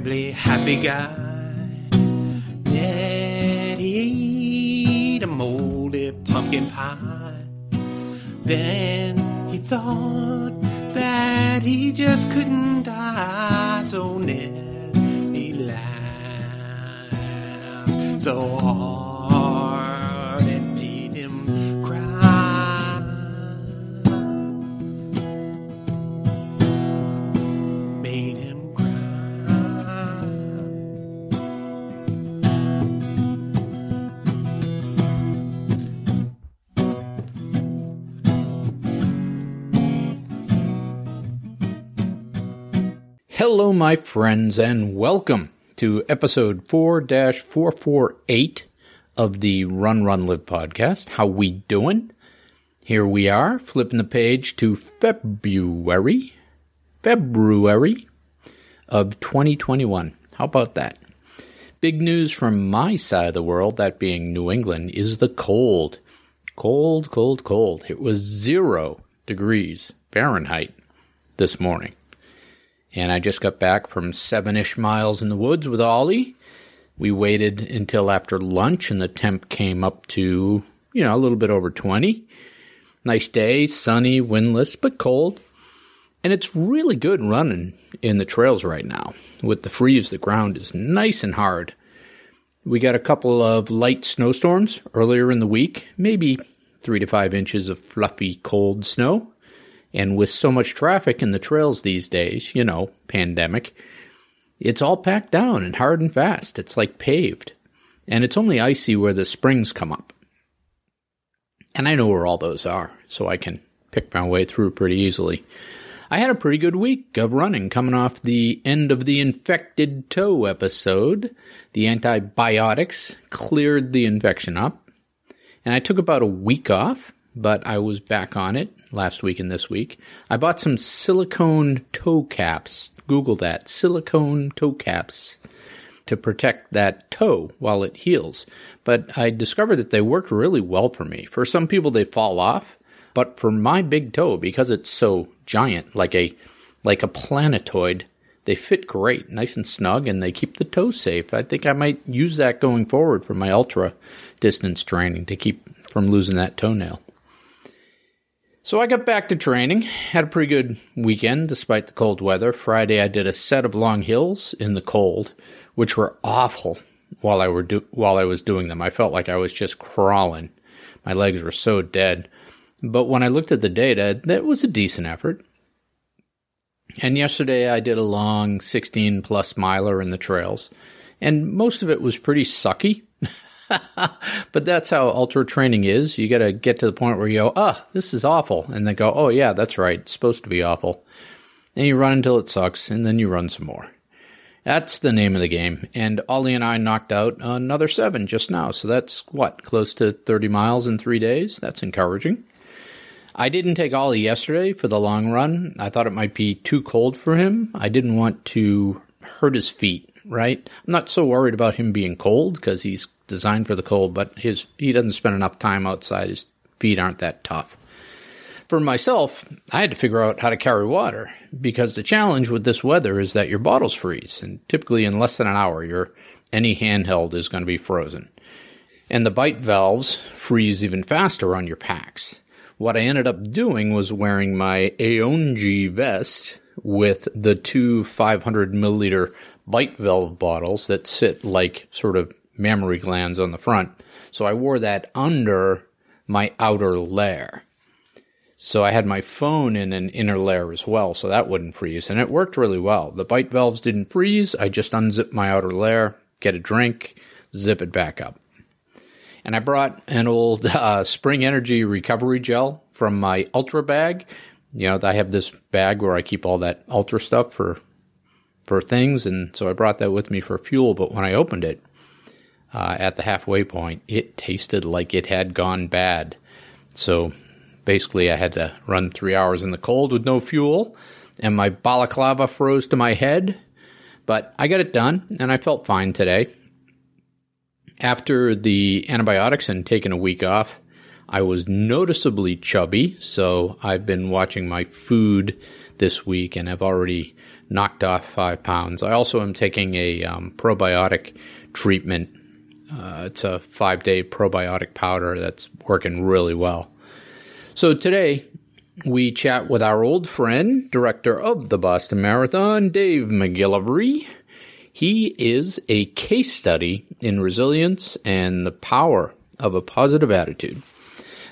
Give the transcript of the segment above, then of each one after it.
Terribly happy guy. He ate a moldy pumpkin pie. Then he thought that he just couldn't die. So Ned, he laughed so hard Hello, my friends, and welcome to episode 4 448 of the Run Run Live podcast. How we doing? Here we are, flipping the page to February, February of 2021. How about that? Big news from my side of the world, that being New England, is the cold. Cold, cold, cold. It was zero degrees Fahrenheit this morning and I just got back from seven ish miles in the woods with Ollie. We waited until after lunch, and the temp came up to, you know, a little bit over 20. Nice day, sunny, windless, but cold. And it's really good running in the trails right now. With the freeze, the ground is nice and hard. We got a couple of light snowstorms earlier in the week, maybe three to five inches of fluffy, cold snow. And with so much traffic in the trails these days, you know, pandemic, it's all packed down and hard and fast. It's like paved. And it's only icy where the springs come up. And I know where all those are, so I can pick my way through pretty easily. I had a pretty good week of running coming off the end of the infected toe episode. The antibiotics cleared the infection up. And I took about a week off, but I was back on it last week and this week. I bought some silicone toe caps. Google that. Silicone toe caps to protect that toe while it heals. But I discovered that they work really well for me. For some people they fall off, but for my big toe because it's so giant like a like a planetoid, they fit great, nice and snug and they keep the toe safe. I think I might use that going forward for my ultra distance training to keep from losing that toenail. So I got back to training. Had a pretty good weekend despite the cold weather. Friday I did a set of long hills in the cold, which were awful while I were do- while I was doing them. I felt like I was just crawling. My legs were so dead. But when I looked at the data, that was a decent effort. And yesterday I did a long 16 plus miler in the trails, and most of it was pretty sucky. but that's how ultra training is. You got to get to the point where you go, "Ah, this is awful," and then go, "Oh yeah, that's right. It's supposed to be awful." And you run until it sucks, and then you run some more. That's the name of the game. And Ollie and I knocked out another seven just now. So that's what, close to 30 miles in three days? That's encouraging. I didn't take Ollie yesterday for the long run. I thought it might be too cold for him. I didn't want to hurt his feet, right? I'm not so worried about him being cold because he's designed for the cold, but his he doesn't spend enough time outside. His feet aren't that tough. For myself, I had to figure out how to carry water because the challenge with this weather is that your bottles freeze, and typically in less than an hour, your any handheld is going to be frozen. And the bite valves freeze even faster on your packs. What I ended up doing was wearing my Aonijie vest with the two 500 milliliter bite valve bottles that sit like sort of mammary glands on the front. So I wore that under my outer layer. So I had my phone in an inner layer as well, so that wouldn't freeze. And it worked really well. The bite valves didn't freeze. I just unzipped my outer layer, get a drink, zip it back up. And I brought an old uh, Spring Energy recovery gel from my Ultra bag. You know, I have this bag where I keep all that Ultra stuff for for things, and so I brought that with me for fuel. But when I opened it uh, at the halfway point, it tasted like it had gone bad. So basically, I had to run three hours in the cold with no fuel, and my balaclava froze to my head. But I got it done, and I felt fine today. After the antibiotics and taking a week off, I was noticeably chubby, so I've been watching my food this week and I've already knocked off five pounds. I also am taking a um, probiotic treatment. Uh, it's a five day probiotic powder that's working really well. So today, we chat with our old friend, director of the Boston Marathon, Dave McGillivray. He is a case study in resilience and the power of a positive attitude.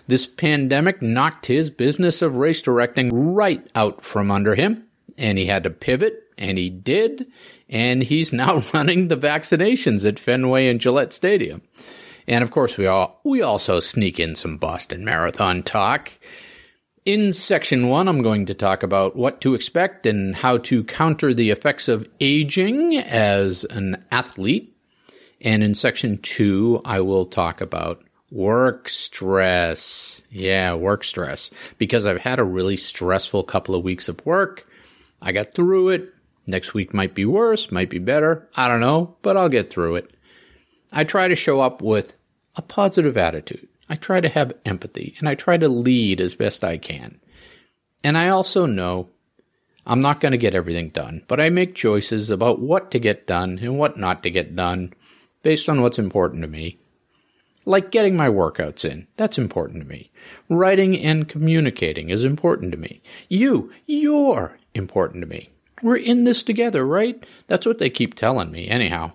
This pandemic knocked his business of race directing right out from under him, and he had to pivot, and he did, and he's now running the vaccinations at Fenway and Gillette Stadium. And of course, we all we also sneak in some Boston Marathon talk. In section one, I'm going to talk about what to expect and how to counter the effects of aging as an athlete. And in section two, I will talk about work stress. Yeah, work stress. Because I've had a really stressful couple of weeks of work. I got through it. Next week might be worse, might be better. I don't know, but I'll get through it. I try to show up with a positive attitude. I try to have empathy and I try to lead as best I can. And I also know I'm not going to get everything done, but I make choices about what to get done and what not to get done based on what's important to me. Like getting my workouts in, that's important to me. Writing and communicating is important to me. You, you're important to me. We're in this together, right? That's what they keep telling me, anyhow.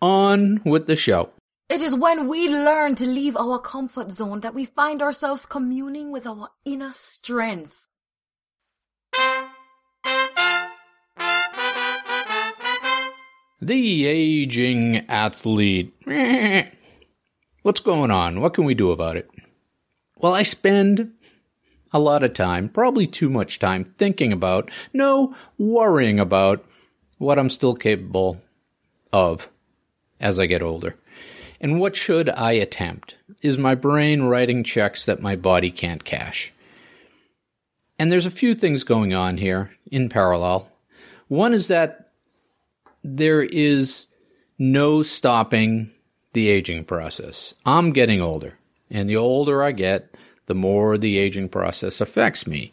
On with the show. It is when we learn to leave our comfort zone that we find ourselves communing with our inner strength. The aging athlete. What's going on? What can we do about it? Well, I spend a lot of time, probably too much time, thinking about, no, worrying about what I'm still capable of as I get older. And what should I attempt? Is my brain writing checks that my body can't cash? And there's a few things going on here in parallel. One is that there is no stopping the aging process. I'm getting older, and the older I get, the more the aging process affects me.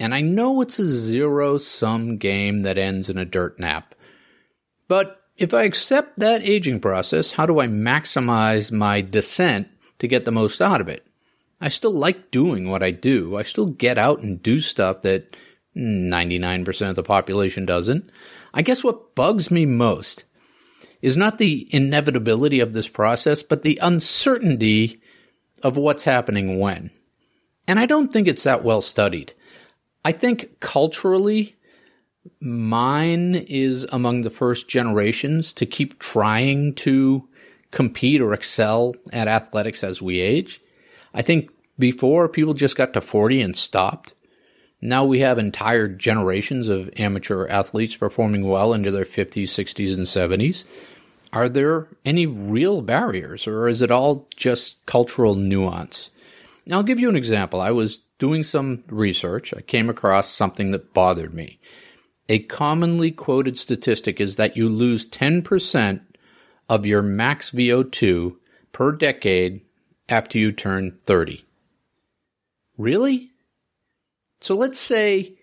And I know it's a zero sum game that ends in a dirt nap. But if I accept that aging process, how do I maximize my descent to get the most out of it? I still like doing what I do. I still get out and do stuff that 99% of the population doesn't. I guess what bugs me most is not the inevitability of this process, but the uncertainty of what's happening when. And I don't think it's that well studied. I think culturally, Mine is among the first generations to keep trying to compete or excel at athletics as we age. I think before people just got to 40 and stopped. Now we have entire generations of amateur athletes performing well into their 50s, 60s, and 70s. Are there any real barriers, or is it all just cultural nuance? Now, I'll give you an example. I was doing some research. I came across something that bothered me. A commonly quoted statistic is that you lose 10% of your max VO2 per decade after you turn 30. Really? So let's say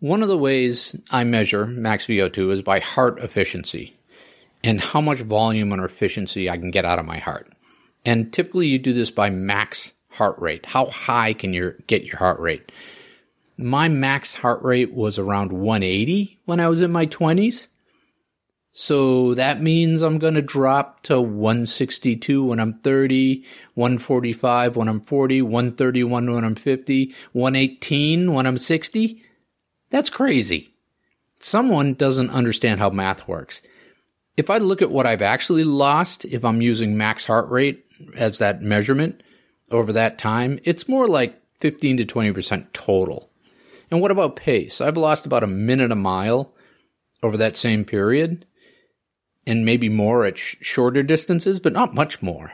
one of the ways I measure max VO2 is by heart efficiency and how much volume or efficiency I can get out of my heart. And typically you do this by max heart rate. How high can you get your heart rate? my max heart rate was around 180 when I was in my 20s. So that means I'm going to drop to 162 when I'm 30, 145 when I'm 40, 131 when I'm 50, 118 when I'm 60. That's crazy. Someone doesn't understand how math works. If I look at what I've actually lost, if I'm using max heart rate as that measurement over that time, it's more like 15 to 20% total. And what about pace? I've lost about a minute a mile over that same period, and maybe more at sh- shorter distances, but not much more.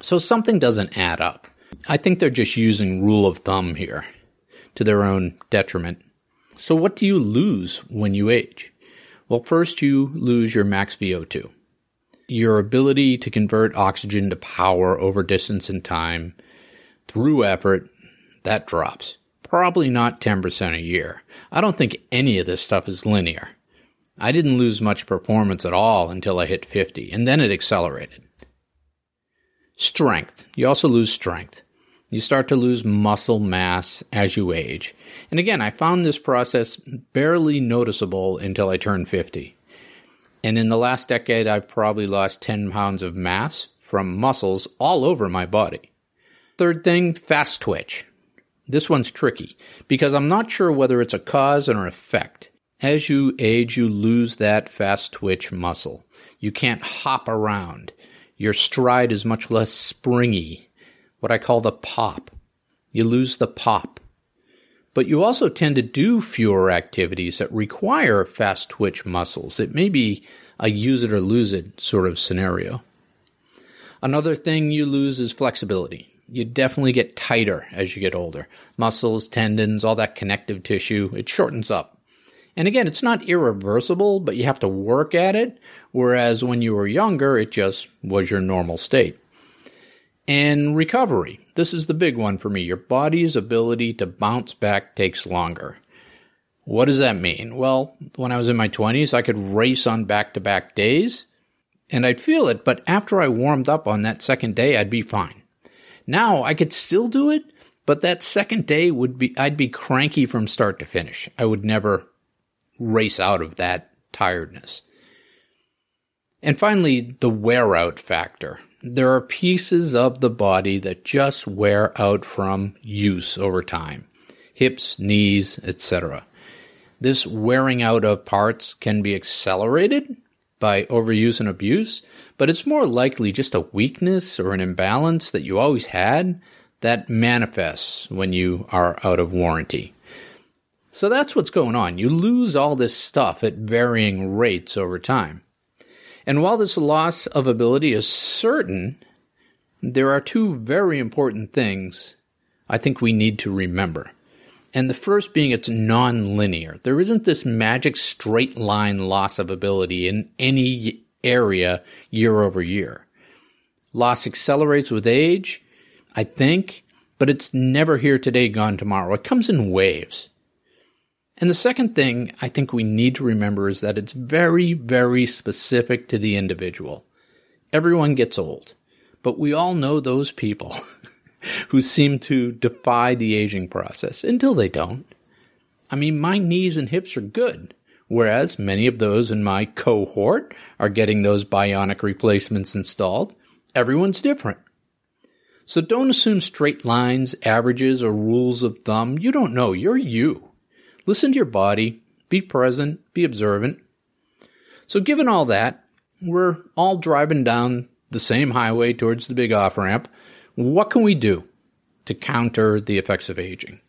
So something doesn't add up. I think they're just using rule of thumb here to their own detriment. So what do you lose when you age? Well, first you lose your max VO2. Your ability to convert oxygen to power over distance and time through effort, that drops. Probably not 10% a year. I don't think any of this stuff is linear. I didn't lose much performance at all until I hit 50, and then it accelerated. Strength. You also lose strength. You start to lose muscle mass as you age. And again, I found this process barely noticeable until I turned 50. And in the last decade, I've probably lost 10 pounds of mass from muscles all over my body. Third thing, fast twitch. This one's tricky because I'm not sure whether it's a cause or an effect. As you age, you lose that fast twitch muscle. You can't hop around. Your stride is much less springy, what I call the pop. You lose the pop. But you also tend to do fewer activities that require fast twitch muscles. It may be a use it or lose it sort of scenario. Another thing you lose is flexibility. You definitely get tighter as you get older. Muscles, tendons, all that connective tissue, it shortens up. And again, it's not irreversible, but you have to work at it. Whereas when you were younger, it just was your normal state. And recovery. This is the big one for me. Your body's ability to bounce back takes longer. What does that mean? Well, when I was in my 20s, I could race on back to back days and I'd feel it, but after I warmed up on that second day, I'd be fine. Now I could still do it, but that second day would be, I'd be cranky from start to finish. I would never race out of that tiredness. And finally, the wear out factor. There are pieces of the body that just wear out from use over time hips, knees, etc. This wearing out of parts can be accelerated by overuse and abuse, but it's more likely just a weakness or an imbalance that you always had that manifests when you are out of warranty. So that's what's going on. You lose all this stuff at varying rates over time. And while this loss of ability is certain, there are two very important things I think we need to remember. And the first being it's non-linear. There isn't this magic straight line loss of ability in any area year over year. Loss accelerates with age, I think, but it's never here today, gone tomorrow. It comes in waves. And the second thing I think we need to remember is that it's very, very specific to the individual. Everyone gets old, but we all know those people who seem to defy the aging process until they don't. I mean, my knees and hips are good, whereas many of those in my cohort are getting those bionic replacements installed. Everyone's different. So don't assume straight lines, averages, or rules of thumb. You don't know. You're you. Listen to your body, be present, be observant. So, given all that, we're all driving down the same highway towards the big off ramp. What can we do to counter the effects of aging?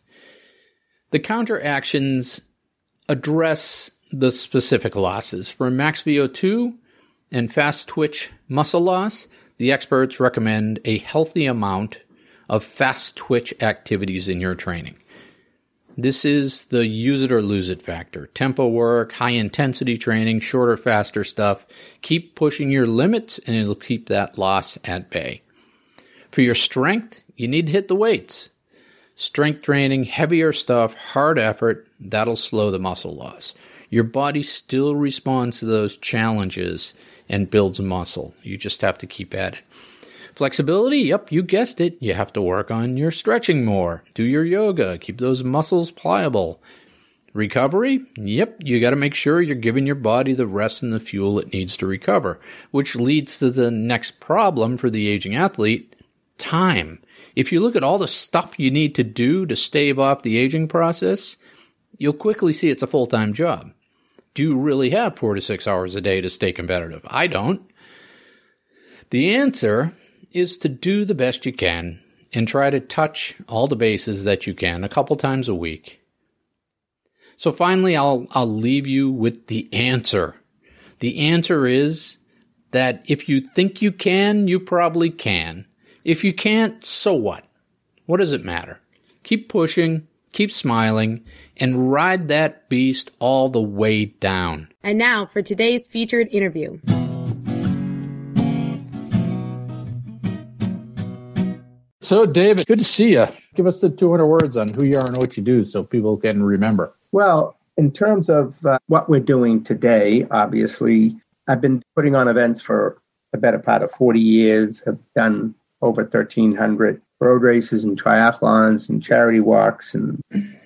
The counter actions address the specific losses. For max VO2 and fast twitch muscle loss, the experts recommend a healthy amount of fast twitch activities in your training. This is the use it or lose it factor. Tempo work, high intensity training, shorter, faster stuff. Keep pushing your limits and it'll keep that loss at bay. For your strength, you need to hit the weights. Strength training, heavier stuff, hard effort, that'll slow the muscle loss. Your body still responds to those challenges and builds muscle. You just have to keep at it. Flexibility, yep, you guessed it. You have to work on your stretching more, do your yoga, keep those muscles pliable. Recovery, yep, you got to make sure you're giving your body the rest and the fuel it needs to recover, which leads to the next problem for the aging athlete time. If you look at all the stuff you need to do to stave off the aging process, you'll quickly see it's a full time job. Do you really have four to six hours a day to stay competitive? I don't. The answer is to do the best you can and try to touch all the bases that you can a couple times a week. So finally, I'll, I'll leave you with the answer. The answer is that if you think you can, you probably can. If you can't, so what? What does it matter? Keep pushing, keep smiling, and ride that beast all the way down. And now for today's featured interview. So, David, good to see you. Give us the 200 words on who you are and what you do so people can remember. Well, in terms of uh, what we're doing today, obviously, I've been putting on events for the better part of 40 years, have done over 1,300 road races and triathlons and charity walks and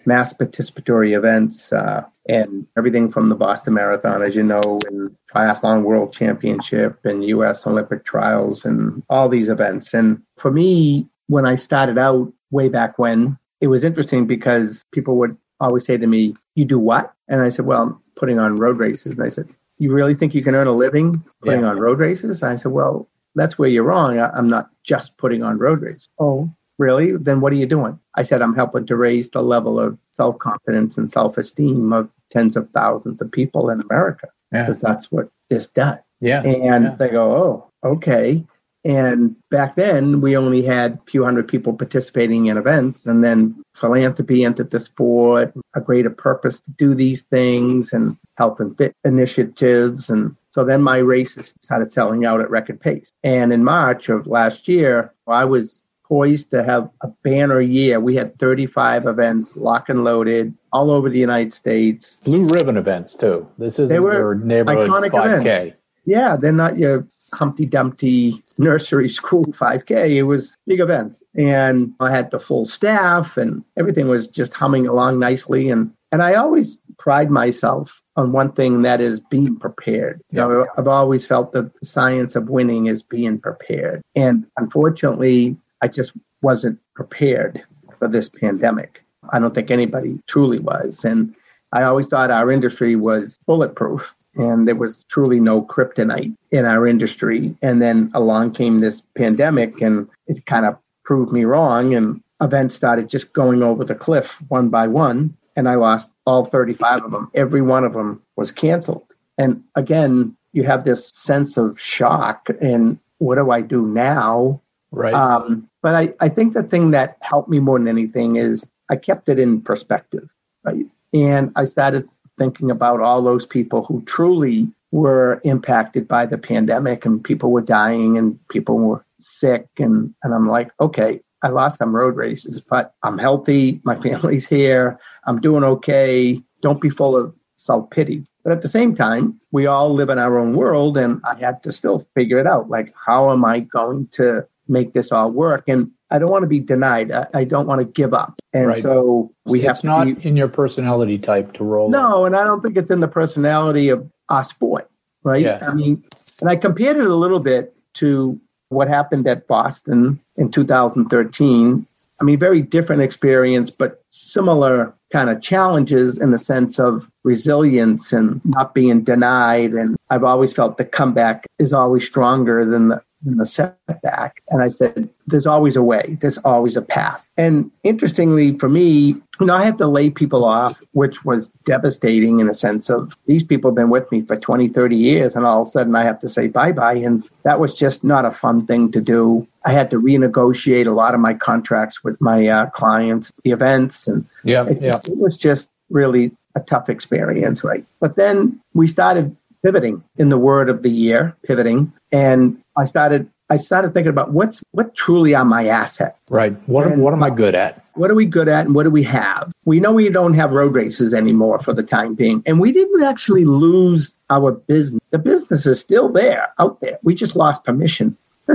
mass participatory events uh, and everything from the Boston Marathon, as you know, and Triathlon World Championship and U.S. Olympic trials and all these events. And for me, when I started out way back when, it was interesting because people would always say to me, You do what? And I said, Well, I'm putting on road races. And I said, You really think you can earn a living putting yeah. on road races? And I said, Well, that's where you're wrong. I, am not just putting on road races. Oh, really? Then what are you doing? I said, I'm helping to raise the level of self confidence and self esteem of tens of thousands of people in America because yeah. that's what this does. Yeah. And yeah. they go, oh, okay. And back then, we only had a few hundred people participating in events. And then philanthropy entered the sport, a greater purpose to do these things, and health and fit initiatives. And so then my races started selling out at record pace. And in March of last year, I was poised to have a banner year. We had 35 events, lock and loaded, all over the United States. Blue ribbon events too. This is your neighborhood 5K. Events. Yeah, they're not your Humpty Dumpty nursery school 5K. It was big events, and I had the full staff, and everything was just humming along nicely. And and I always pride myself on one thing that is being prepared. You know, I've always felt that the science of winning is being prepared, and unfortunately, I just wasn't prepared for this pandemic. I don't think anybody truly was. And I always thought our industry was bulletproof and there was truly no kryptonite in our industry. And then along came this pandemic and it kind of proved me wrong. And events started just going over the cliff one by one. And I lost all 35 of them. Every one of them was canceled. And again, you have this sense of shock and what do I do now? Right. Um, but I, I think the thing that helped me more than anything is I kept it in perspective, right? And I started thinking about all those people who truly were impacted by the pandemic and people were dying and people were sick. And, and I'm like, okay, I lost some road races, but I'm healthy. My family's here. I'm doing okay. Don't be full of self pity. But at the same time, we all live in our own world, and I had to still figure it out. Like, how am I going to make this all work. And I don't want to be denied. I, I don't want to give up. And right. so we it's have It's not be, in your personality type to roll. No, and I don't think it's in the personality of our sport, right? Yeah. I mean, and I compared it a little bit to what happened at Boston in 2013. I mean, very different experience, but similar kind of challenges in the sense of resilience and not being denied. And I've always felt the comeback is always stronger than the the setback. And I said, there's always a way, there's always a path. And interestingly for me, you know, I had to lay people off, which was devastating in a sense of these people have been with me for 20, 30 years, and all of a sudden I have to say bye bye. And that was just not a fun thing to do. I had to renegotiate a lot of my contracts with my uh, clients, the events, and yeah, it, yeah. it was just really a tough experience, right? But then we started pivoting in the word of the year, pivoting. And I started I started thinking about what's what truly are my assets. Right. What and what am I good at? What are we good at and what do we have? We know we don't have road races anymore for the time being. And we didn't actually lose our business. The business is still there out there. We just lost permission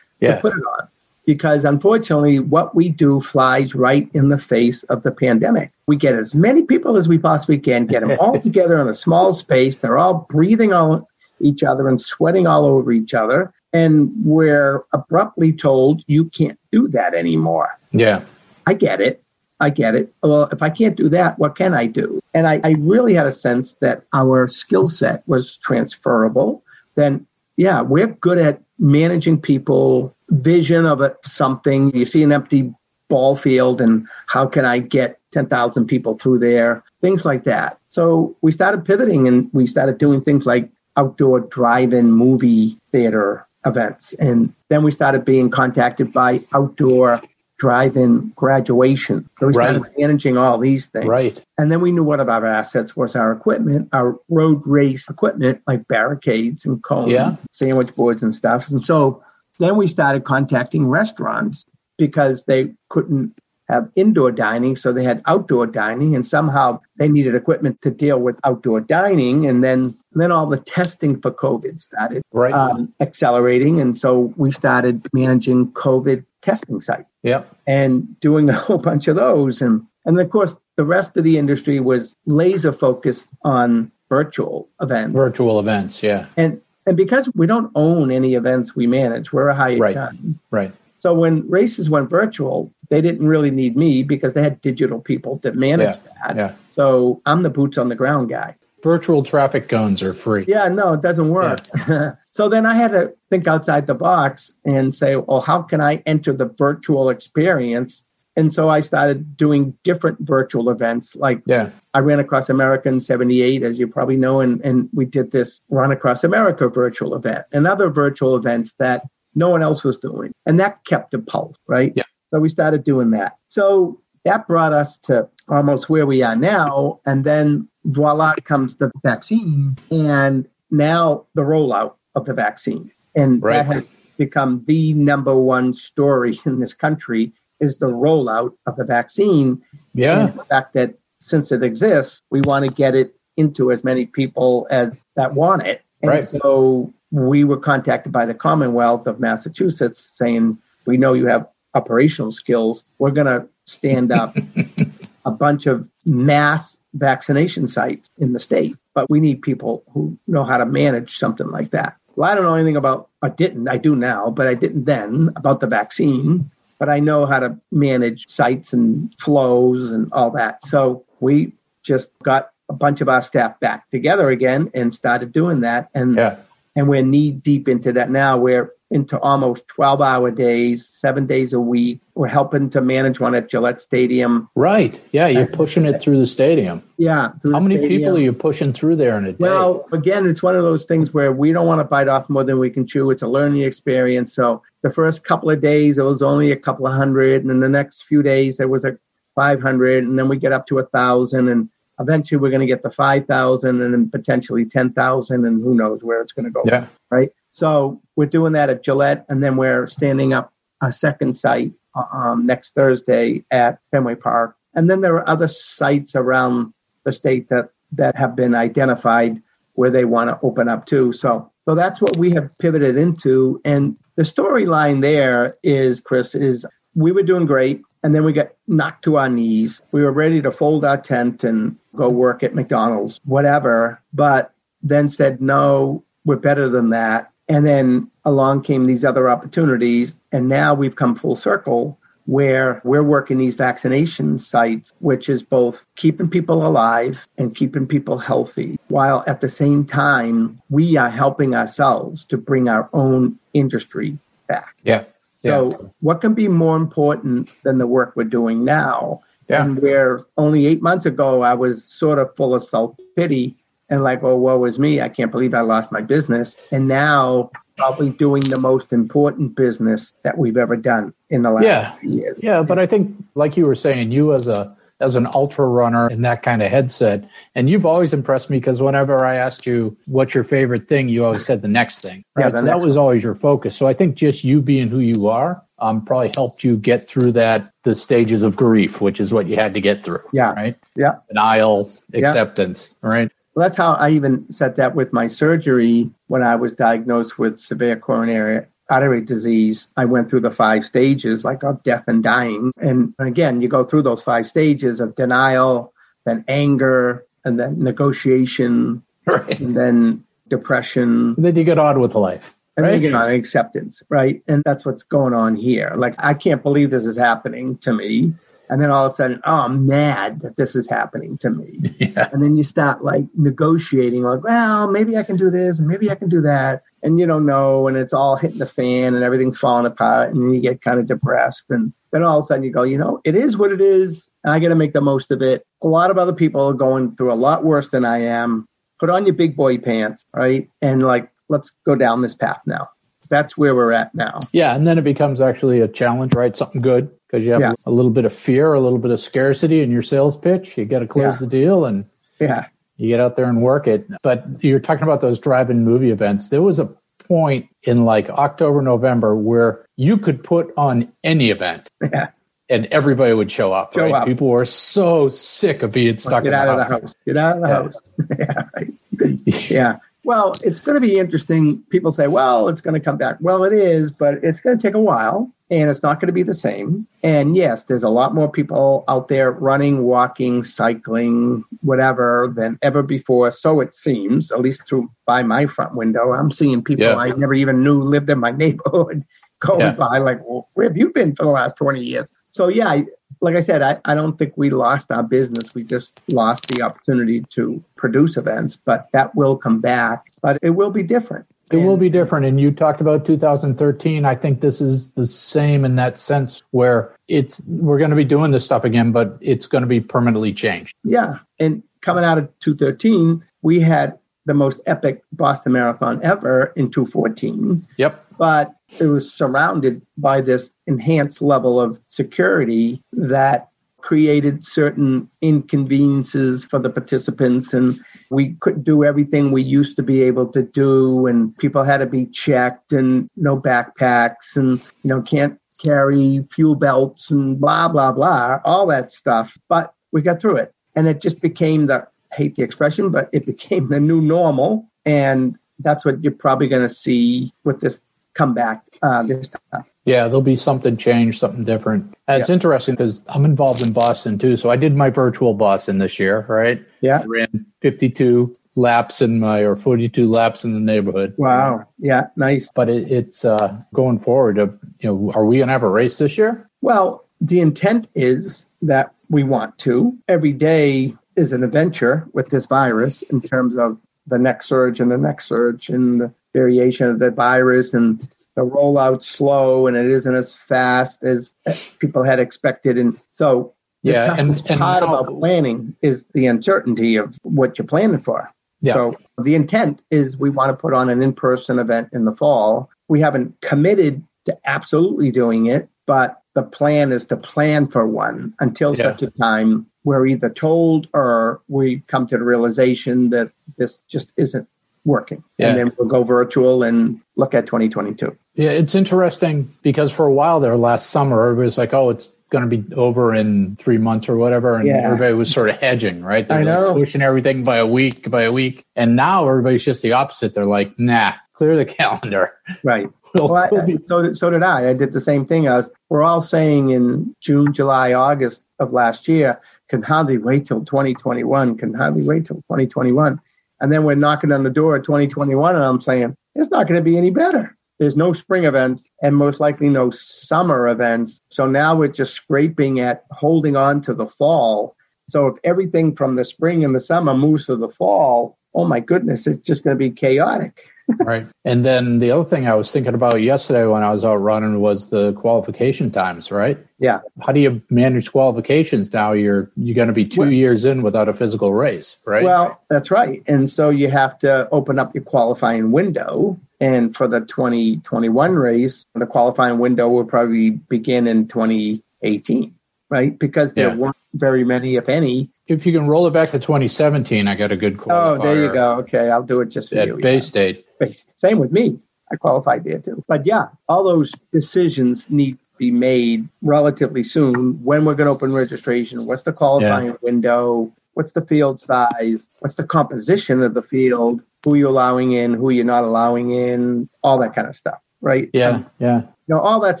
yeah. to put it on because unfortunately, what we do flies right in the face of the pandemic. We get as many people as we possibly can, get them all together in a small space. They're all breathing on each other and sweating all over each other. And we're abruptly told you can't do that anymore. Yeah. I get it. I get it. Well, if I can't do that, what can I do? And I, I really had a sense that our skill set was transferable. Then, yeah, we're good at managing people vision of it, something. You see an empty ball field, and how can I get 10,000 people through there? Things like that. So we started pivoting and we started doing things like outdoor drive in movie theater events. And then we started being contacted by outdoor drive-in graduation. So we started Right. managing all these things. Right. And then we knew one of our assets was our equipment, our road race equipment, like barricades and cones, Yeah. sandwich boards and stuff. And so then we started contacting restaurants because they couldn't have indoor dining, so they had outdoor dining, and somehow they needed equipment to deal with outdoor dining. And then, then all the testing for COVID started Right. um, accelerating, and so we started managing COVID testing sites yep. and doing a whole bunch of those. And, and of course, the rest of the industry was laser focused on virtual events. Virtual events. Yeah. And, and because we don't own any events we manage, we're a hired Right. gun. Right. So when races went virtual, they didn't really need me because they had digital people that manage that. Yeah. So I'm the boots on the ground guy. Virtual traffic guns are free. Yeah, no, it doesn't work. so then I had to think outside the box and say, well, how can I enter the virtual experience? And so I started doing different virtual events. Like Yeah. I ran across America in 78, as you probably know, and, and we did this Run Across America virtual event and other virtual events that no one else was doing. And that kept a pulse, right? Yeah. So we started doing that. So that brought us to almost where we are now. And then voila comes the vaccine and now the rollout of the vaccine. And Right. that has become the number one story in this country is the rollout of the vaccine Yeah. and the fact that since it exists, we want to get it into as many people as that want it. And Right. so we were contacted by the Commonwealth of Massachusetts saying, We know you have operational skills. We're going to stand up a bunch of mass vaccination sites in the state, but we need people who know how to manage something like that. Well, I don't know anything about, I didn't, I do now, but I didn't then about the vaccine, but I know how to manage sites and flows and all that. So we just got a bunch of our staff back together again and started doing that. And Yeah. and we're knee deep into that now. We're into almost 12 hour days, seven days a week. We're helping to manage one at Gillette Stadium. Right. Yeah. You're pushing it through the stadium. Yeah. How many stadium. people are you pushing through there in a day? Well, again, it's one of those things where we don't want to bite off more than we can chew. It's a learning experience. So the first couple of days, it was only a couple of hundred. And then the next few days, there was a 500. And then we get up to a thousand. And eventually we're going to get to 5,000 and then potentially 10,000. And who knows where it's going to go. yeah. right? So we're doing that at Gillette, and then we're standing up a second site uh, um, next Thursday at Fenway Park. And then there are other sites around the state that that have been identified where they want to open up too. So so that's what we have pivoted into. And the storyline there is, Chris, is we were doing great, and then we got knocked to our knees. We were ready to fold our tent and go work at McDonald's, whatever. But then said, no, we're better than that. And then along came these other opportunities. And now we've come full circle where we're working these vaccination sites, which is both keeping people alive and keeping people healthy, while at the same time, we are helping ourselves to bring our own industry back. Yeah. So, Yeah. what can be more important than the work we're doing now? Yeah. And where only eight months ago, I was sort of full of self pity and like, oh, woe is me. I can't believe I lost my business. And now, probably doing the most important business that we've ever done in the last Yeah. years. Yeah, but I think, like you were saying, you as a as an ultra runner in that kind of headset, and you've always impressed me because whenever I asked you what's your favorite thing, you always said the next thing. Yeah, Right. the so that was always your focus. So I think just you being who you are um, probably helped you get through that the stages of grief, which is what you had to get through. Yeah. Right. Yeah. Denial, acceptance. Right. Well, that's how I even said that with my surgery when I was diagnosed with severe coronary artery disease. I went through the five stages, like of death and dying. And again, you go through those five stages of denial, then anger, and then negotiation, Right. and then depression. And then you get on with life. And then you get on acceptance, right? And that's what's going on here. Like, I can't believe this is happening to me. And then all of a sudden, oh, I'm mad that this is happening to me. Yeah. And then you start like negotiating, like, well, maybe I can do this and maybe I can do that. and you don't know, and it's all hitting the fan, and everything's falling apart, and you get kind of depressed, and then all of a sudden you go, you know, it is what it is, and I got to make the most of it. A lot of other people are going through a lot worse than I am. Put on your big boy pants, right, and like let's go down this path now. That's where we're at now. Yeah, and then it becomes actually a challenge, right? Something good because you have Yeah. a little bit of fear, a little bit of scarcity in your sales pitch. You got to close Yeah. the deal and Yeah, you get out there and work it. But you're talking about those drive-in movie events. There was a point in like October, November where you could put on any event yeah. and everybody would show up. Show right? up. People were so sick of being stuck Get in out the of the house. Get out of the house. yeah, right. yeah. Well, it's going to be interesting. People say, well, it's going to come back. Well, it is, but it's going to take a while and it's not going to be the same. And yes, there's a lot more people out there running, walking, cycling, whatever than ever before. So it seems, at least through by my front window. I'm seeing people Yeah. I never even knew lived in my neighborhood going Yeah. by like, well, where have you been for the last 20 years? So yeah, I, like I said, I, I don't think we lost our business. We just lost the opportunity to produce events, but that will come back. But it will be different. It will be different. And you talked about 2013. I think this is the same in that sense where it's we're going to be doing this stuff again, but it's going to be permanently changed. Yeah. And coming out of 213, we had the most epic Boston Marathon ever in 214, Yep. but it was surrounded by this enhanced level of security that created certain inconveniences for the participants and we couldn't do everything we used to be able to do and people had to be checked and no backpacks and you know can't carry fuel belts and blah blah blah all that stuff. But we got through it and it just became the I hate the expression but it became the new normal and that's what you're probably going to see with this comeback uh, this time Yeah, there'll be something changed, something different. And It's interesting because I'm involved in Boston too. So I did my virtual Boston this year, right? yeah I ran 52 laps in my or 42 laps in the neighborhood. wow yeah nice But it, it's uh, going forward. Uh, you know, are we going to have a race this year? Well, the intent is that we want to. Every day is an adventure with this virus in terms of the next surge and the next surge and the variation of the virus and the rollout slow and it isn't as fast as people had expected. And so Yeah, and- and part now- about planning is the uncertainty of what you're planning for. Yeah. So the intent is we want to put on an in-person event in the fall. We haven't committed to absolutely doing it, but the plan is to plan for one until Yeah. such a time we're either told or we come to the realization that this just isn't working. Yeah. And then we'll go virtual and look at 2022. Yeah, it's interesting because for a while there last summer, everybody was like, oh, it's going to be over in three months or whatever. And Yeah. everybody was sort of hedging, right? They're I like know. pushing everything by a week, by a week. And now everybody's just the opposite. They're like, nah, clear the calendar. Right. We'll, Well, we'll I, so, so did I. I did the same thing. I was, we're all saying in June, July, August of last year, can hardly wait till 2021, can hardly wait till 2021. And then we're knocking on the door of 2021, and I'm saying, it's not going to be any better. There's no spring events and most likely no summer events. So now we're just scraping at holding on to the fall. So if everything from the spring and the summer moves to the fall, oh my goodness, it's just going to be chaotic. Right. And then the other thing I was thinking about yesterday when I was out running was the qualification times, right? Yeah. How do you manage qualifications now? You're you're going to be two Well- years in without a physical race, right? Well, that's right. And so you have to open up your qualifying window. And for the 2021 race, the qualifying window will probably begin in 2018, right? Because there Yeah. weren't very many, if any. if you can roll it back to 2017, I got a good qualifier. Oh, there you go. Okay, I'll do it just for you. At Bay yeah. State. Bay- Same with me. I qualified there too. But yeah, all those decisions need to be made relatively soon. When we're going to open registration, what's the qualifying window? What's the field size? What's the composition of the field? Who you allowing in? Who you're not allowing in? All that kind of stuff, right? Yeah, Um, yeah. You know, all that's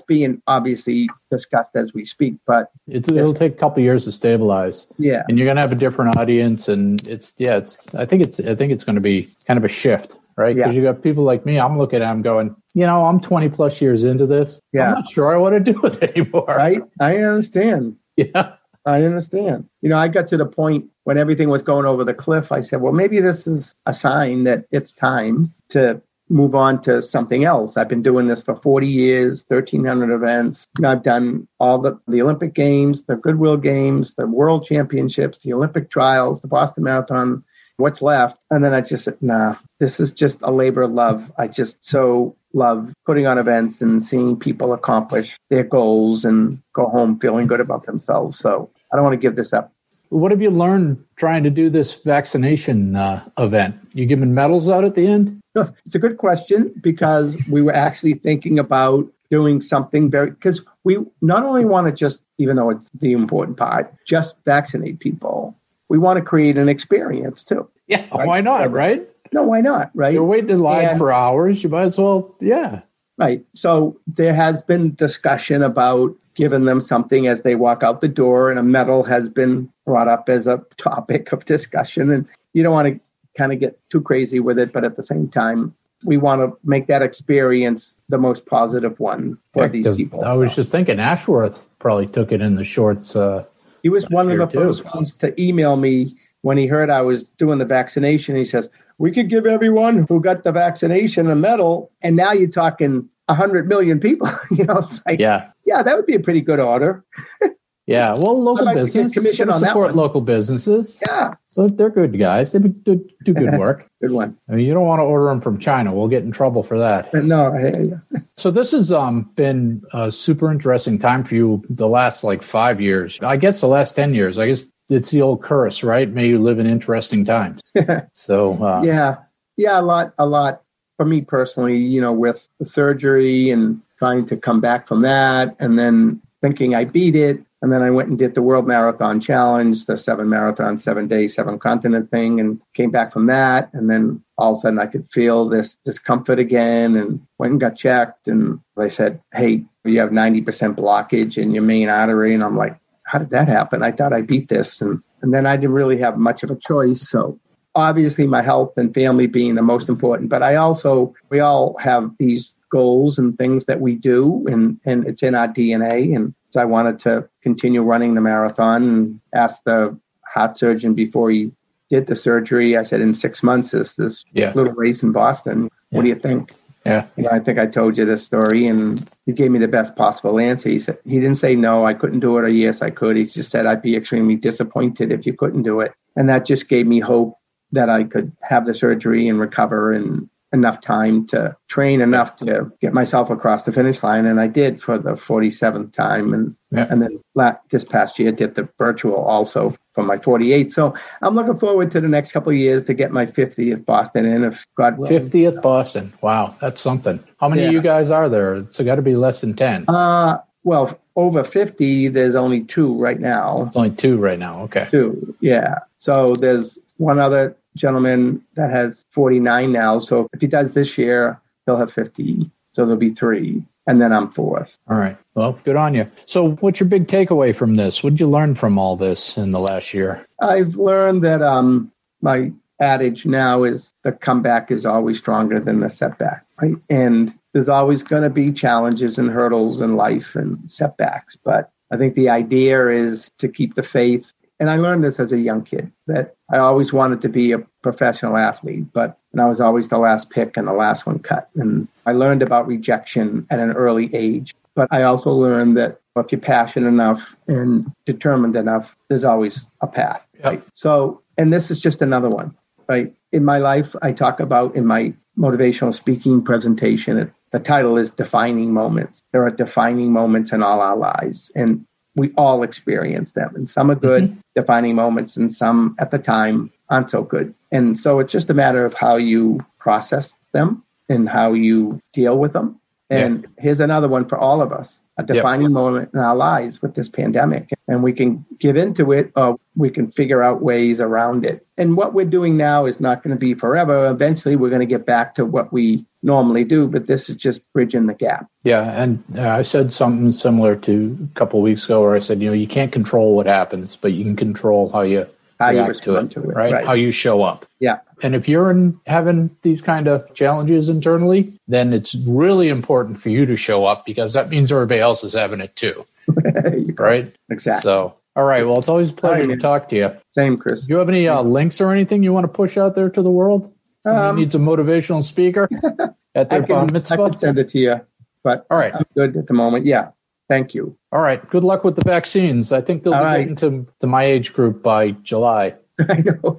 being obviously discussed as we speak. But It's, it'll take a couple years to stabilize, yeah, and you're going to have a different audience. And it's yeah, it's I think it's I think it's going to be kind of a shift, right? Because Yeah. you got people like me. I'm looking at them going, you know, I'm 20 plus years into this. Yeah. I'm not sure I want to do it anymore. right. I understand. Yeah, I understand. You know, I got to the point when everything was going over the cliff. I said, well, maybe this is a sign that it's time to move on to something else. I've been doing this for 40 years, 1,300 events. I've done all the, the Olympic Games, the Goodwill Games, the World Championships, the Olympic Trials, the Boston Marathon, what's left. And then I just said, nah, this is just a labor of love. I just so love putting on events and seeing people accomplish their goals and go home feeling good about themselves. So I don't want to give this up. What have you learned trying to do this vaccination uh, event? You giving medals out at the end? It's a good question because we were actually thinking about doing something very because we not only want to just even though it's the important part just vaccinate people we want to create an experience too Yeah, why not, right? no why not right You're waiting in line And- for hours. You might as well, yeah. Right. So there has been discussion about giving them something as they walk out the door, and a medal has been brought up as a topic of discussion. And you don't want to kind of get too crazy with it, but at the same time, we want to make that experience the most positive one for these people. I was So just thinking Ashworth probably took it in the shorts. Uh, he was one of the too. first ones to email me when he heard I was doing the vaccination. He says, We could give everyone who got the vaccination a medal. And now you're talking 100 million people. you know, like, yeah. yeah, that would be a pretty good order. Yeah. Well, local like business. commission on support local businesses. Yeah, So they're good guys. They do, do good work. good one. I mean, you don't want to order them from China. We'll get in trouble for that. No, I, I- So this has um, been a super interesting time for you the last like five years. I guess the last 10 years. I guess it's the old curse, right? May you live in interesting times. so, uh, yeah, yeah, a lot, a lot for me personally. You know, with the surgery and trying to come back from that, and then thinking I beat it, and then I went and did the World Marathon Challenge, the seven marathon, seven day, seven continent thing, and came back from that, and then all of a sudden I could feel this discomfort again, and went and got checked, and they said, "Hey, you have ninety percent blockage in your main artery," and I'm like, "How did that happen? I thought I beat this," and and then I didn't really have much of a choice, so obviously my health and family being the most important but i also we all have these goals and things that we do and and it's in our dna and so i wanted to continue running the marathon and asked the heart surgeon before he did the surgery i said in six months is this Yeah. little race in boston what do you think yeah. you know, I think I told you this story, and he gave me the best possible answer. He said he didn't say no, I couldn't do it, or yes, I could. He just said I'd be extremely disappointed if you couldn't do it, and that just gave me hope that I could have the surgery and recover in enough time to train enough to get myself across the finish line, and I did for the 47th time, and Yeah. and then la- this past year did the virtual also for my 48. So I'm looking forward to the next couple of years to get my 50th Boston in, if God willing. 50th Boston. Wow. That's something. How many of you guys are there? It's got to be less than 10. Uh, well, over 50, there's only two right now. It's only two right now. Okay. Two, yeah. So there's one other gentleman that has 49 now. So if he does this year, he'll have 50. So there'll be three. And then I'm fourth. All right. Well, good on you. So, what's your big takeaway from this? What did you learn from all this in the last year? I've learned that um, my adage now is the comeback is always stronger than the setback, right? And there's always going to be challenges and hurdles in life and setbacks. But I think the idea is to keep the faith. And I learned this as a young kid that I always wanted to be a professional athlete, but and I was always the last pick and the last one cut. And I learned about rejection at an early age. But I also learned that if you're passionate enough and determined enough, there's always a path. Right. So, and this is just another one, right? In my life, I talk about in my motivational speaking presentation, it- the title is Defining Moments. There are defining moments in all our lives, and we all experience them. And some are good mm-hmm. defining moments, and some at the time aren't so good. And so it's just a matter of how you process them and how you deal with them. And here's another one for all of us a defining moment in our lives with this pandemic. And we can give into it or we can figure out ways around it. And what we're doing now is not going to be forever. Eventually, we're going to get back to what we normally do, but this is just bridging the gap. Yeah, and uh, I said something similar to a couple of weeks ago, where I said, you know, you can't control what happens, but you can control how you How you react to it, to it, right? right. How you show up. Yeah. And if you're in, having these kind of challenges internally, then it's really important for you to show up because that means everybody else is having it too, right? Exactly. So, all right. Well, it's always a pleasure to talk to you. Same, Chris. Do you have any uh, links or anything you want to push out there to the world? Somebody Um, needs a motivational speaker. at I their bar can, I can send it to you, but All right. I'm good at the moment. Yeah. Thank you. All right. Good luck with the vaccines. I think they'll All be right. getting to, to my age group by July. I know.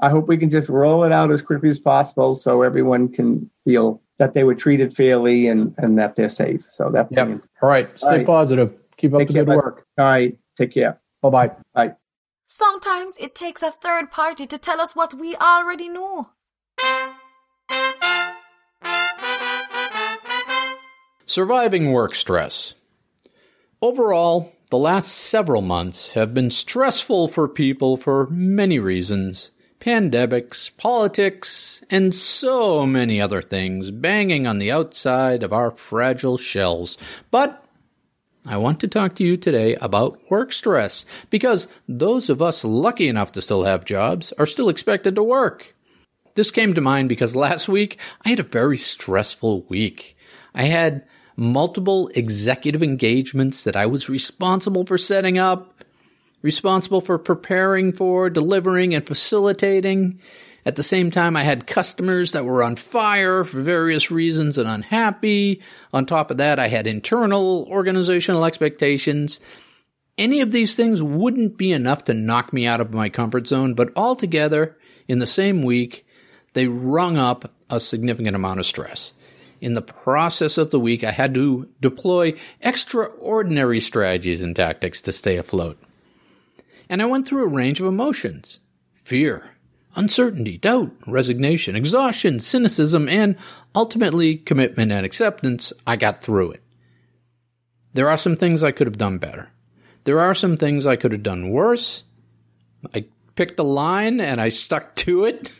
I hope we can just roll it out as quickly as possible so everyone can feel that they were treated fairly and, and that they're safe. So that's Yep. All right. Stay All right. positive. Keep up Take the care, good bud. work. all right. Take care. Bye bye bye. Sometimes it takes a third party to tell us what we already know. Surviving work stress. Overall, the last several months have been stressful for people for many reasons pandemics, politics, and so many other things banging on the outside of our fragile shells. But I want to talk to you today about work stress because those of us lucky enough to still have jobs are still expected to work. This came to mind because last week I had a very stressful week. I had multiple executive engagements that I was responsible for setting up, responsible for preparing for, delivering, and facilitating. At the same time, I had customers that were on fire for various reasons and unhappy. On top of that, I had internal organizational expectations. Any of these things wouldn't be enough to knock me out of my comfort zone, but altogether, in the same week, they rung up a significant amount of stress. In the process of the week, I had to deploy extraordinary strategies and tactics to stay afloat. And I went through a range of emotions fear, uncertainty, doubt, resignation, exhaustion, cynicism, and ultimately commitment and acceptance. I got through it. There are some things I could have done better. There are some things I could have done worse. I picked a line and I stuck to it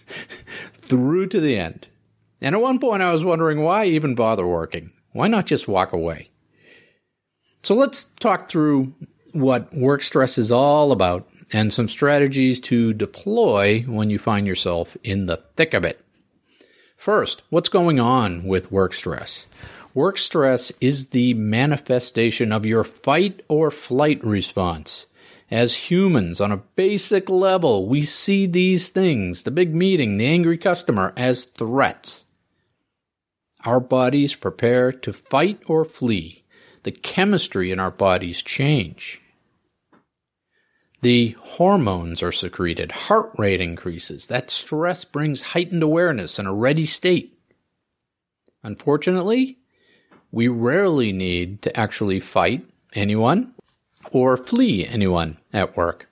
through to the end. And at one point, I was wondering why even bother working? Why not just walk away? So let's talk through what work stress is all about and some strategies to deploy when you find yourself in the thick of it. First, what's going on with work stress? Work stress is the manifestation of your fight or flight response. As humans, on a basic level, we see these things the big meeting, the angry customer as threats. Our bodies prepare to fight or flee. The chemistry in our bodies change. The hormones are secreted, heart rate increases. That stress brings heightened awareness and a ready state. Unfortunately, we rarely need to actually fight anyone or flee anyone at work,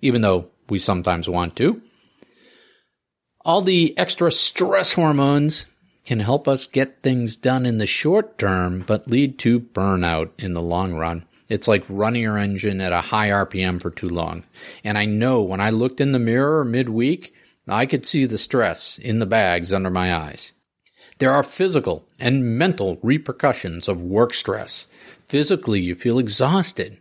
even though we sometimes want to. All the extra stress hormones can help us get things done in the short term, but lead to burnout in the long run. It's like running your engine at a high RPM for too long. And I know when I looked in the mirror midweek, I could see the stress in the bags under my eyes. There are physical and mental repercussions of work stress. Physically, you feel exhausted,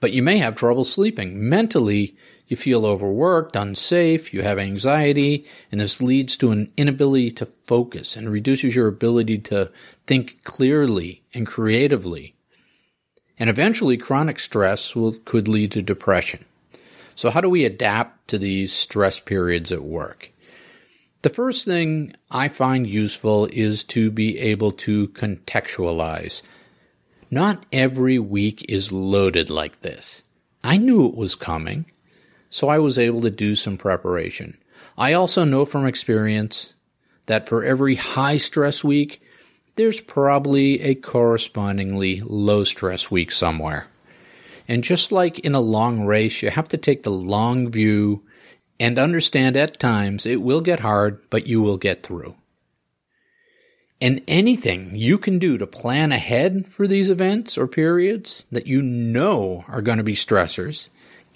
but you may have trouble sleeping. Mentally, you feel overworked, unsafe, you have anxiety, and this leads to an inability to focus and reduces your ability to think clearly and creatively. And eventually, chronic stress will, could lead to depression. So, how do we adapt to these stress periods at work? The first thing I find useful is to be able to contextualize. Not every week is loaded like this. I knew it was coming, so I was able to do some preparation. I also know from experience that for every high stress week, there's probably a correspondingly low stress week somewhere. And just like in a long race, you have to take the long view and understand at times it will get hard, but you will get through. And anything you can do to plan ahead for these events or periods that you know are going to be stressors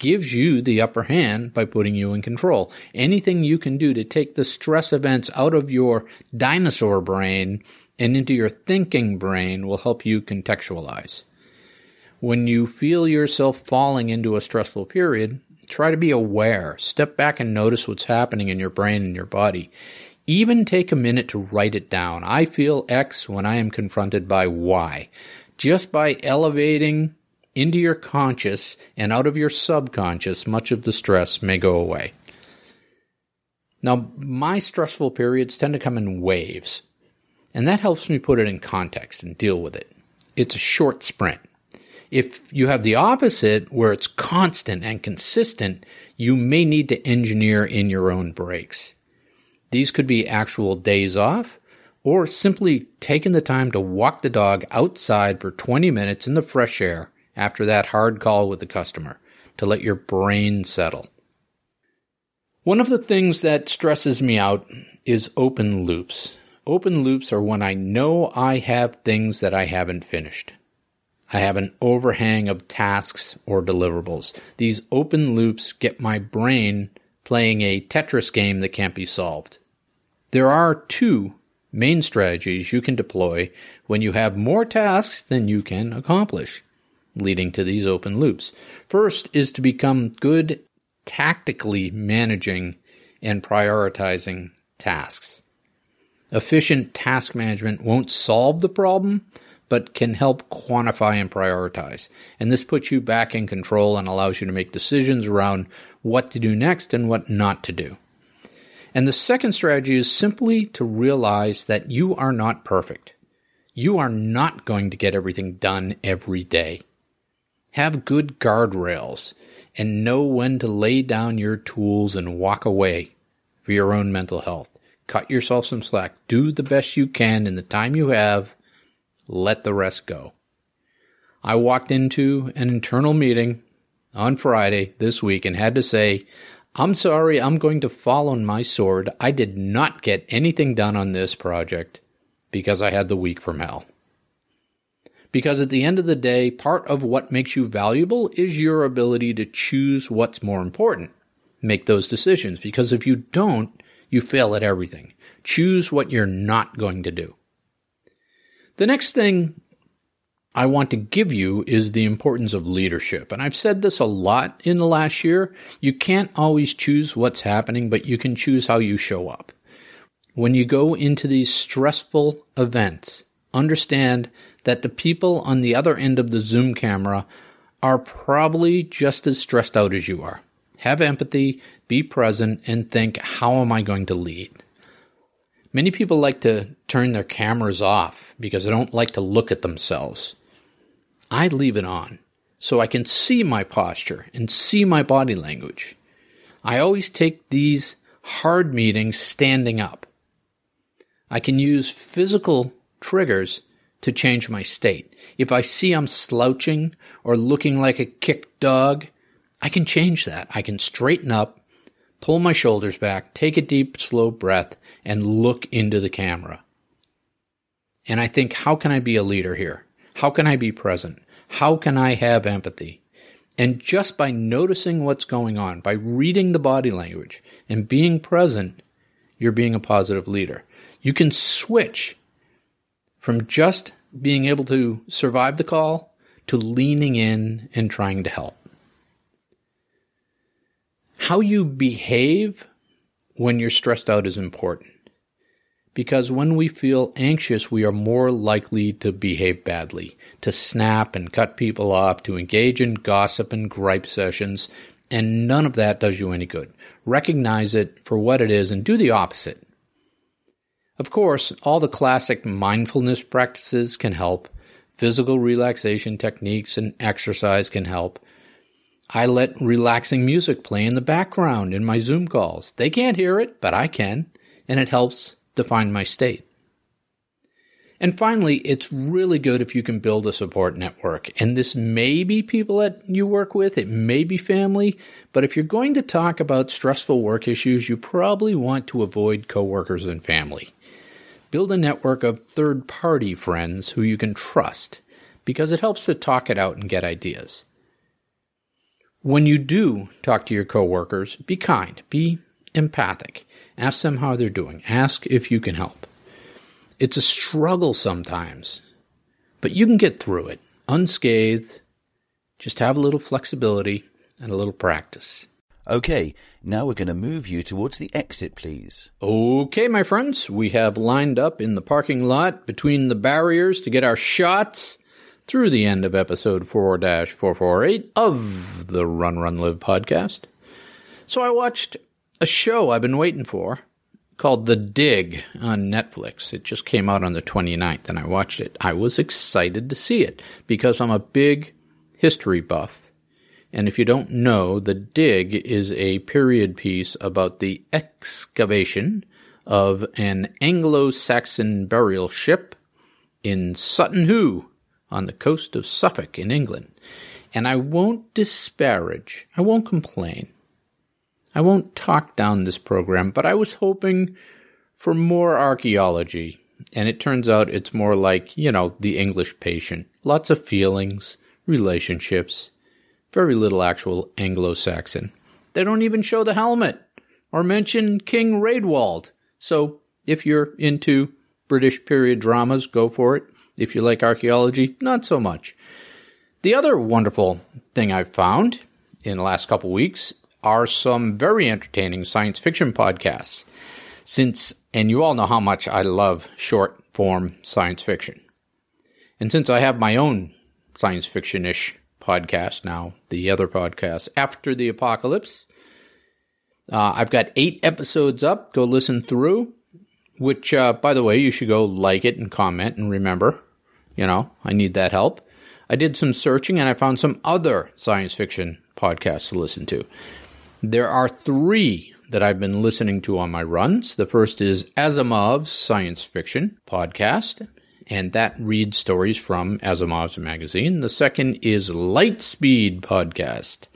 gives you the upper hand by putting you in control. Anything you can do to take the stress events out of your dinosaur brain and into your thinking brain will help you contextualize. When you feel yourself falling into a stressful period, try to be aware. Step back and notice what's happening in your brain and your body. Even take a minute to write it down. I feel X when I am confronted by Y. Just by elevating into your conscious and out of your subconscious, much of the stress may go away. Now, my stressful periods tend to come in waves. And that helps me put it in context and deal with it. It's a short sprint. If you have the opposite, where it's constant and consistent, you may need to engineer in your own breaks. These could be actual days off, or simply taking the time to walk the dog outside for 20 minutes in the fresh air after that hard call with the customer to let your brain settle. One of the things that stresses me out is open loops. Open loops are when I know I have things that I haven't finished. I have an overhang of tasks or deliverables. These open loops get my brain playing a Tetris game that can't be solved. There are two main strategies you can deploy when you have more tasks than you can accomplish, leading to these open loops. First is to become good tactically managing and prioritizing tasks. Efficient task management won't solve the problem, but can help quantify and prioritize. And this puts you back in control and allows you to make decisions around what to do next and what not to do. And the second strategy is simply to realize that you are not perfect. You are not going to get everything done every day. Have good guardrails and know when to lay down your tools and walk away for your own mental health. Cut yourself some slack. Do the best you can in the time you have. Let the rest go. I walked into an internal meeting on Friday this week and had to say, I'm sorry, I'm going to fall on my sword. I did not get anything done on this project because I had the week from hell. Because at the end of the day, part of what makes you valuable is your ability to choose what's more important. Make those decisions because if you don't, you fail at everything. Choose what you're not going to do. The next thing I want to give you is the importance of leadership. And I've said this a lot in the last year. You can't always choose what's happening, but you can choose how you show up. When you go into these stressful events, understand that the people on the other end of the Zoom camera are probably just as stressed out as you are. Have empathy, be present, and think, how am I going to lead? Many people like to turn their cameras off because they don't like to look at themselves. I leave it on so I can see my posture and see my body language. I always take these hard meetings standing up. I can use physical triggers to change my state. If I see I'm slouching or looking like a kicked dog, I can change that. I can straighten up, pull my shoulders back, take a deep, slow breath, and look into the camera. And I think, how can I be a leader here? How can I be present? How can I have empathy? And just by noticing what's going on, by reading the body language and being present, you're being a positive leader. You can switch from just being able to survive the call to leaning in and trying to help. How you behave when you're stressed out is important. Because when we feel anxious, we are more likely to behave badly, to snap and cut people off, to engage in gossip and gripe sessions, and none of that does you any good. Recognize it for what it is and do the opposite. Of course, all the classic mindfulness practices can help. Physical relaxation techniques and exercise can help. I let relaxing music play in the background in my Zoom calls. They can't hear it, but I can, and it helps define my state. And finally, it's really good if you can build a support network. And this may be people that you work with, it may be family, but if you're going to talk about stressful work issues, you probably want to avoid coworkers and family. Build a network of third party friends who you can trust because it helps to talk it out and get ideas. When you do talk to your coworkers, be kind, be empathic. Ask them how they're doing. Ask if you can help. It's a struggle sometimes, but you can get through it unscathed. Just have a little flexibility and a little practice. Okay, now we're going to move you towards the exit, please. Okay, my friends, we have lined up in the parking lot between the barriers to get our shots through the end of episode 4 448 of the Run Run Live podcast. So I watched a show I've been waiting for, called The Dig on Netflix. It just came out on the 29th and I watched it. I was excited to see it because I'm a big history buff. And if you don't know, The Dig is a period piece about the excavation of an Anglo Saxon burial ship in Sutton Hoo on the coast of Suffolk in England. And I won't disparage, I won't complain. I won't talk down this program, but I was hoping for more archaeology. And it turns out it's more like, you know, the English patient. Lots of feelings, relationships, very little actual Anglo Saxon. They don't even show the helmet or mention King Raedwald. So if you're into British period dramas, go for it. If you like archaeology, not so much. The other wonderful thing I've found in the last couple weeks are some very entertaining science fiction podcasts. Since, and you all know how much I love short form science fiction. And since I have my own science fiction ish podcast now, the other podcast, After the Apocalypse, uh, I've got eight episodes up. Go listen through, which, uh, by the way, you should go like it and comment and remember, you know, I need that help. I did some searching and I found some other science fiction podcasts to listen to. There are three that I've been listening to on my runs. The first is Asimov's science fiction podcast, and that reads stories from Asimov's magazine. The second is Lightspeed podcast,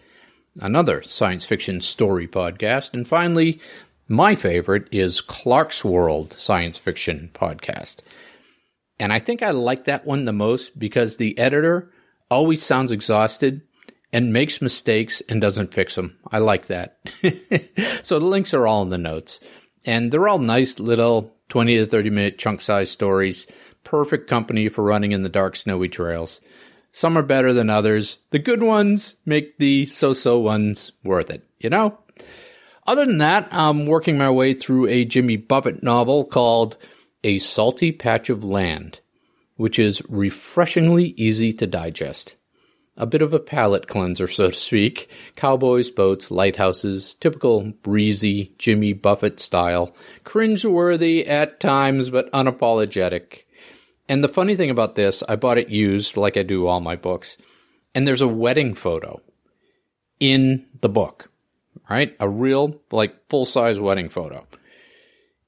another science fiction story podcast. And finally, my favorite is Clarkesworld science fiction podcast. And I think I like that one the most because the editor always sounds exhausted and makes mistakes and doesn't fix them. I like that. so the links are all in the notes. And they're all nice little 20 to 30 minute chunk size stories. Perfect company for running in the dark, snowy trails. Some are better than others. The good ones make the so so ones worth it, you know? Other than that, I'm working my way through a Jimmy Buffett novel called A Salty Patch of Land, which is refreshingly easy to digest a bit of a palate cleanser, so to speak. Cowboys, boats, lighthouses, typical breezy Jimmy Buffett style, cringeworthy at times, but unapologetic. And the funny thing about this, I bought it used, like I do all my books, and there's a wedding photo in the book, right? A real, like, full size wedding photo.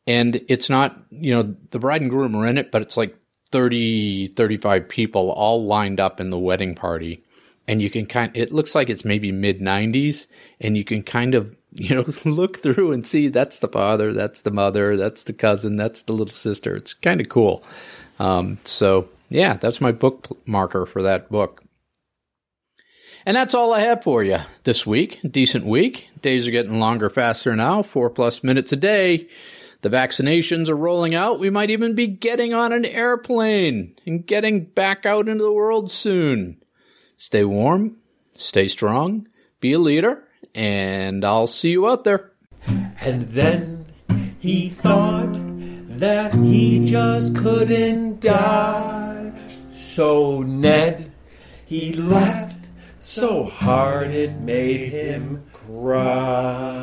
And it's not, you know, the bride and groom are in it, but it's like 30, 35 people all lined up in the wedding party and you can kind it looks like it's maybe mid 90s and you can kind of you know look through and see that's the father that's the mother that's the cousin that's the little sister it's kind of cool um, so yeah that's my book marker for that book and that's all i have for you this week decent week days are getting longer faster now four plus minutes a day the vaccinations are rolling out. We might even be getting on an airplane and getting back out into the world soon. Stay warm, stay strong, be a leader, and I'll see you out there. And then he thought that he just couldn't die. So Ned, he laughed so hard it made him cry.